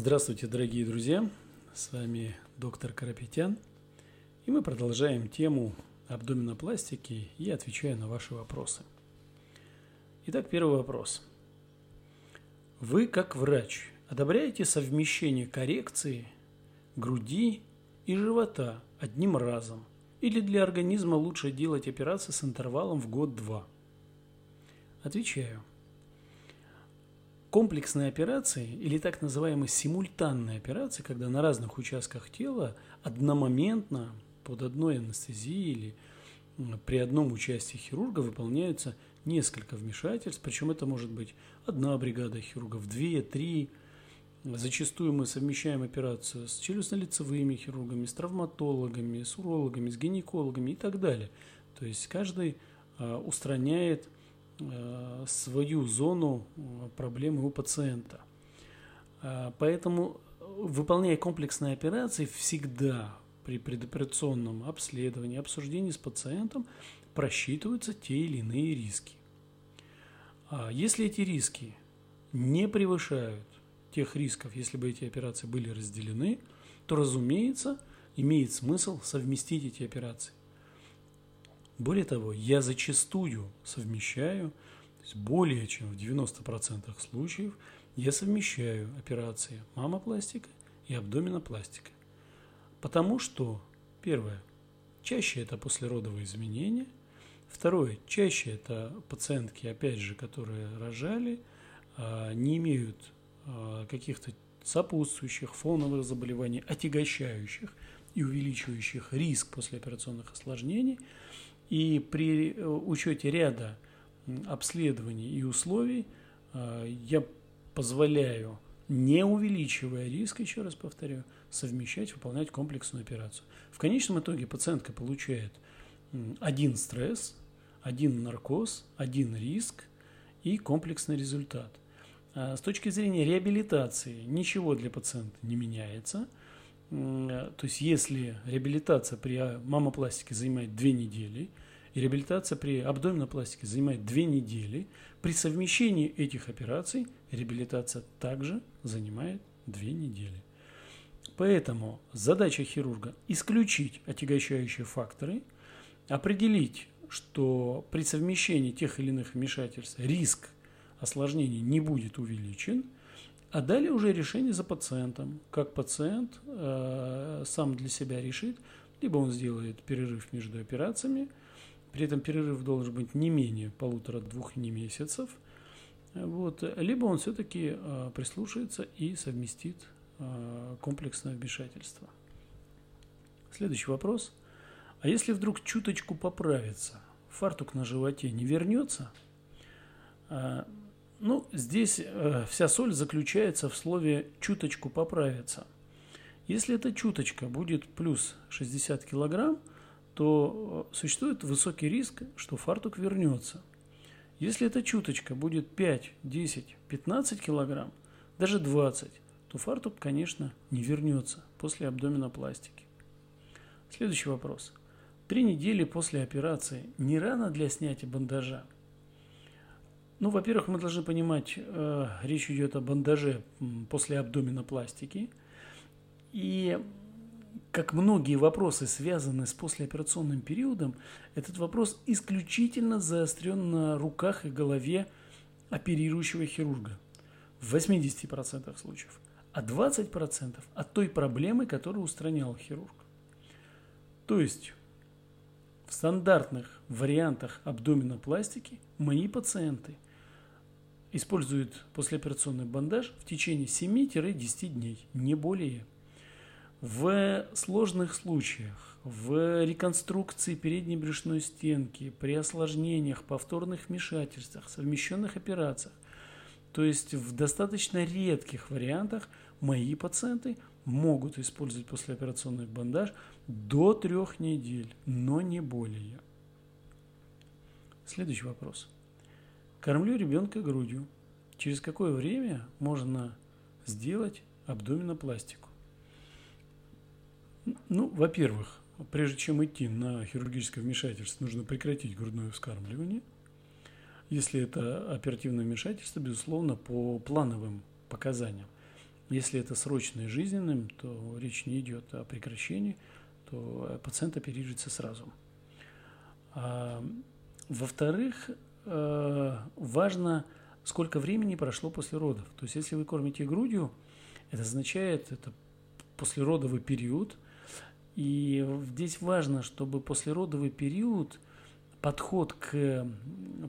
Здравствуйте, дорогие друзья! С вами доктор Карапетян. И мы продолжаем тему абдоминопластики и отвечаю на ваши вопросы. Итак, первый вопрос. Вы, как врач, одобряете совмещение коррекции груди и живота одним разом? Или для организма лучше делать операции с интервалом в год-два? Отвечаю – Комплексные операции или так называемые симультанные операции, когда на разных участках тела одномоментно под одной анестезией или при одном участии хирурга выполняются несколько вмешательств, причем это может быть одна бригада хирургов, две, три. Зачастую мы совмещаем операцию с челюстно-лицевыми хирургами, с травматологами, с урологами, с гинекологами и так далее. То есть каждый а, устраняет свою зону э, проблемы у пациента. Э, поэтому, выполняя комплексные операции, всегда при предоперационном обследовании, обсуждении с пациентом просчитываются те или иные риски. А если эти риски не превышают тех рисков, если бы эти операции были разделены, то, разумеется, имеет смысл совместить эти операции. Более того, я зачастую совмещаю, то есть более чем в 90% случаев, я совмещаю операции мамопластика и абдоминопластика. Потому что, первое, чаще это послеродовые изменения, второе, чаще это пациентки, опять же, которые рожали, а, не имеют а, каких-то сопутствующих фоновых заболеваний, отягощающих и увеличивающих риск послеоперационных осложнений – и при э, учете ряда обследований и условий э, я позволяю, не увеличивая риск, еще раз повторю, совмещать, выполнять комплексную операцию. В конечном итоге пациентка получает один стресс, один наркоз, один риск и комплексный результат. А с точки зрения реабилитации ничего для пациента не меняется – то есть если реабилитация при мамопластике занимает две недели, и реабилитация при абдоминопластике занимает две недели, при совмещении этих операций реабилитация также занимает две недели. Поэтому задача хирурга – исключить отягощающие факторы, определить, что при совмещении тех или иных вмешательств риск осложнений не будет увеличен – а далее уже решение за пациентом. Как пациент э, сам для себя решит, либо он сделает перерыв между операциями, при этом перерыв должен быть не менее полутора-двух месяцев, вот, либо он все-таки э, прислушается и совместит э, комплексное вмешательство. Следующий вопрос. А если вдруг чуточку поправится, фартук на животе не вернется? Ну, здесь э, вся соль заключается в слове «чуточку поправиться». Если эта чуточка будет плюс 60 килограмм, то э, существует высокий риск, что фартук вернется. Если эта чуточка будет 5, 10, 15 килограмм, даже 20, то фартук, конечно, не вернется после абдоминопластики. Следующий вопрос. Три недели после операции не рано для снятия бандажа – ну, во-первых, мы должны понимать, э, речь идет о бандаже после абдоминопластики. И как многие вопросы связаны с послеоперационным периодом, этот вопрос исключительно заострен на руках и голове оперирующего хирурга в 80% случаев, а 20% от той проблемы, которую устранял хирург. То есть в стандартных вариантах абдоминопластики мои пациенты – использует послеоперационный бандаж в течение 7-10 дней, не более. В сложных случаях, в реконструкции передней брюшной стенки, при осложнениях, повторных вмешательствах, совмещенных операциях, то есть в достаточно редких вариантах мои пациенты могут использовать послеоперационный бандаж до трех недель, но не более. Следующий вопрос. Кормлю ребенка грудью. Через какое время можно сделать абдоминопластику? Ну, во-первых, прежде чем идти на хирургическое вмешательство, нужно прекратить грудное вскармливание. Если это оперативное вмешательство, безусловно, по плановым показаниям. Если это срочно и жизненным, то речь не идет о прекращении, то пациент оперируется сразу. А, во-вторых, важно, сколько времени прошло после родов. То есть, если вы кормите грудью, это означает, это послеродовый период. И здесь важно, чтобы послеродовый период подход к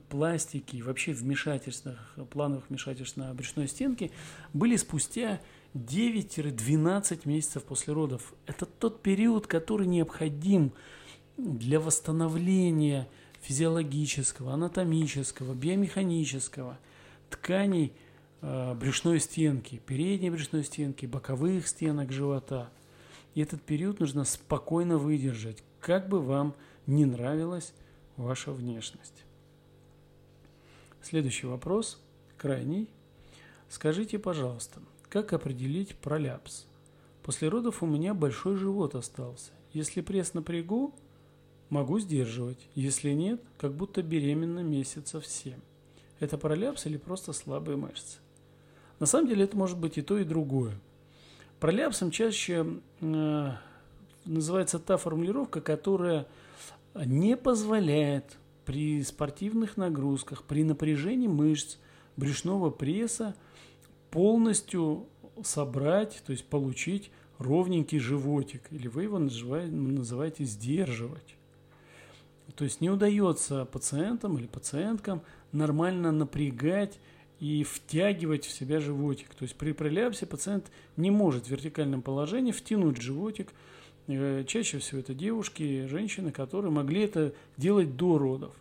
пластике и вообще вмешательствах, плановых вмешательств на брюшной стенке были спустя 9-12 месяцев после родов. Это тот период, который необходим для восстановления физиологического, анатомического, биомеханического тканей э, брюшной стенки, передней брюшной стенки, боковых стенок живота. И этот период нужно спокойно выдержать, как бы вам не нравилась ваша внешность. Следующий вопрос, крайний. Скажите, пожалуйста, как определить проляпс? После родов у меня большой живот остался. Если пресс напрягу, могу сдерживать. Если нет, как будто беременна месяца в 7. Это проляпс или просто слабые мышцы? На самом деле это может быть и то, и другое. Проляпсом чаще э, называется та формулировка, которая не позволяет при спортивных нагрузках, при напряжении мышц брюшного пресса полностью собрать, то есть получить ровненький животик, или вы его называете сдерживать. То есть не удается пациентам или пациенткам нормально напрягать и втягивать в себя животик. То есть при пролапсе пациент не может в вертикальном положении втянуть животик. Э, чаще всего это девушки, женщины, которые могли это делать до родов.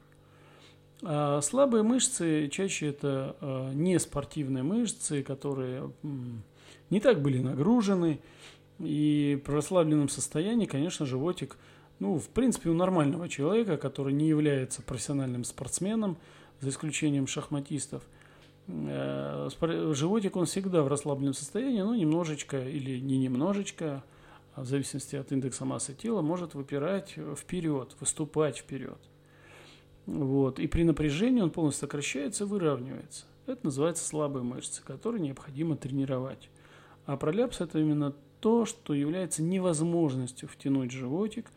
А слабые мышцы чаще это а, не спортивные мышцы, которые не так были нагружены. И при расслабленном состоянии, конечно, животик, ну, в принципе, у нормального человека, который не является профессиональным спортсменом, за исключением шахматистов, э, животик, он всегда в расслабленном состоянии, ну, немножечко или не немножечко, а в зависимости от индекса массы тела, может выпирать вперед, выступать вперед. Вот. И при напряжении он полностью сокращается, выравнивается. Это называется слабые мышцы, которые необходимо тренировать. А проляпс – это именно то, что является невозможностью втянуть животик.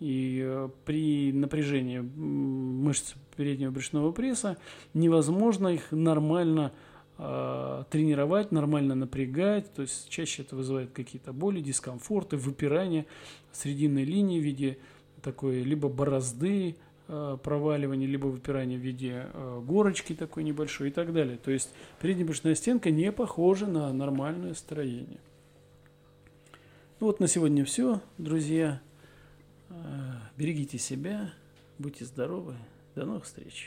И э, при напряжении мышц переднего брюшного пресса невозможно их нормально э, тренировать, нормально напрягать. То есть чаще это вызывает какие-то боли, дискомфорты, выпирание срединной линии в виде такой либо борозды, Э, проваливание, либо выпирание в виде э, горочки такой небольшой и так далее. То есть переднебрюшная стенка не похожа на нормальное строение. Ну вот на сегодня все, друзья. Э, берегите себя, будьте здоровы. До новых встреч.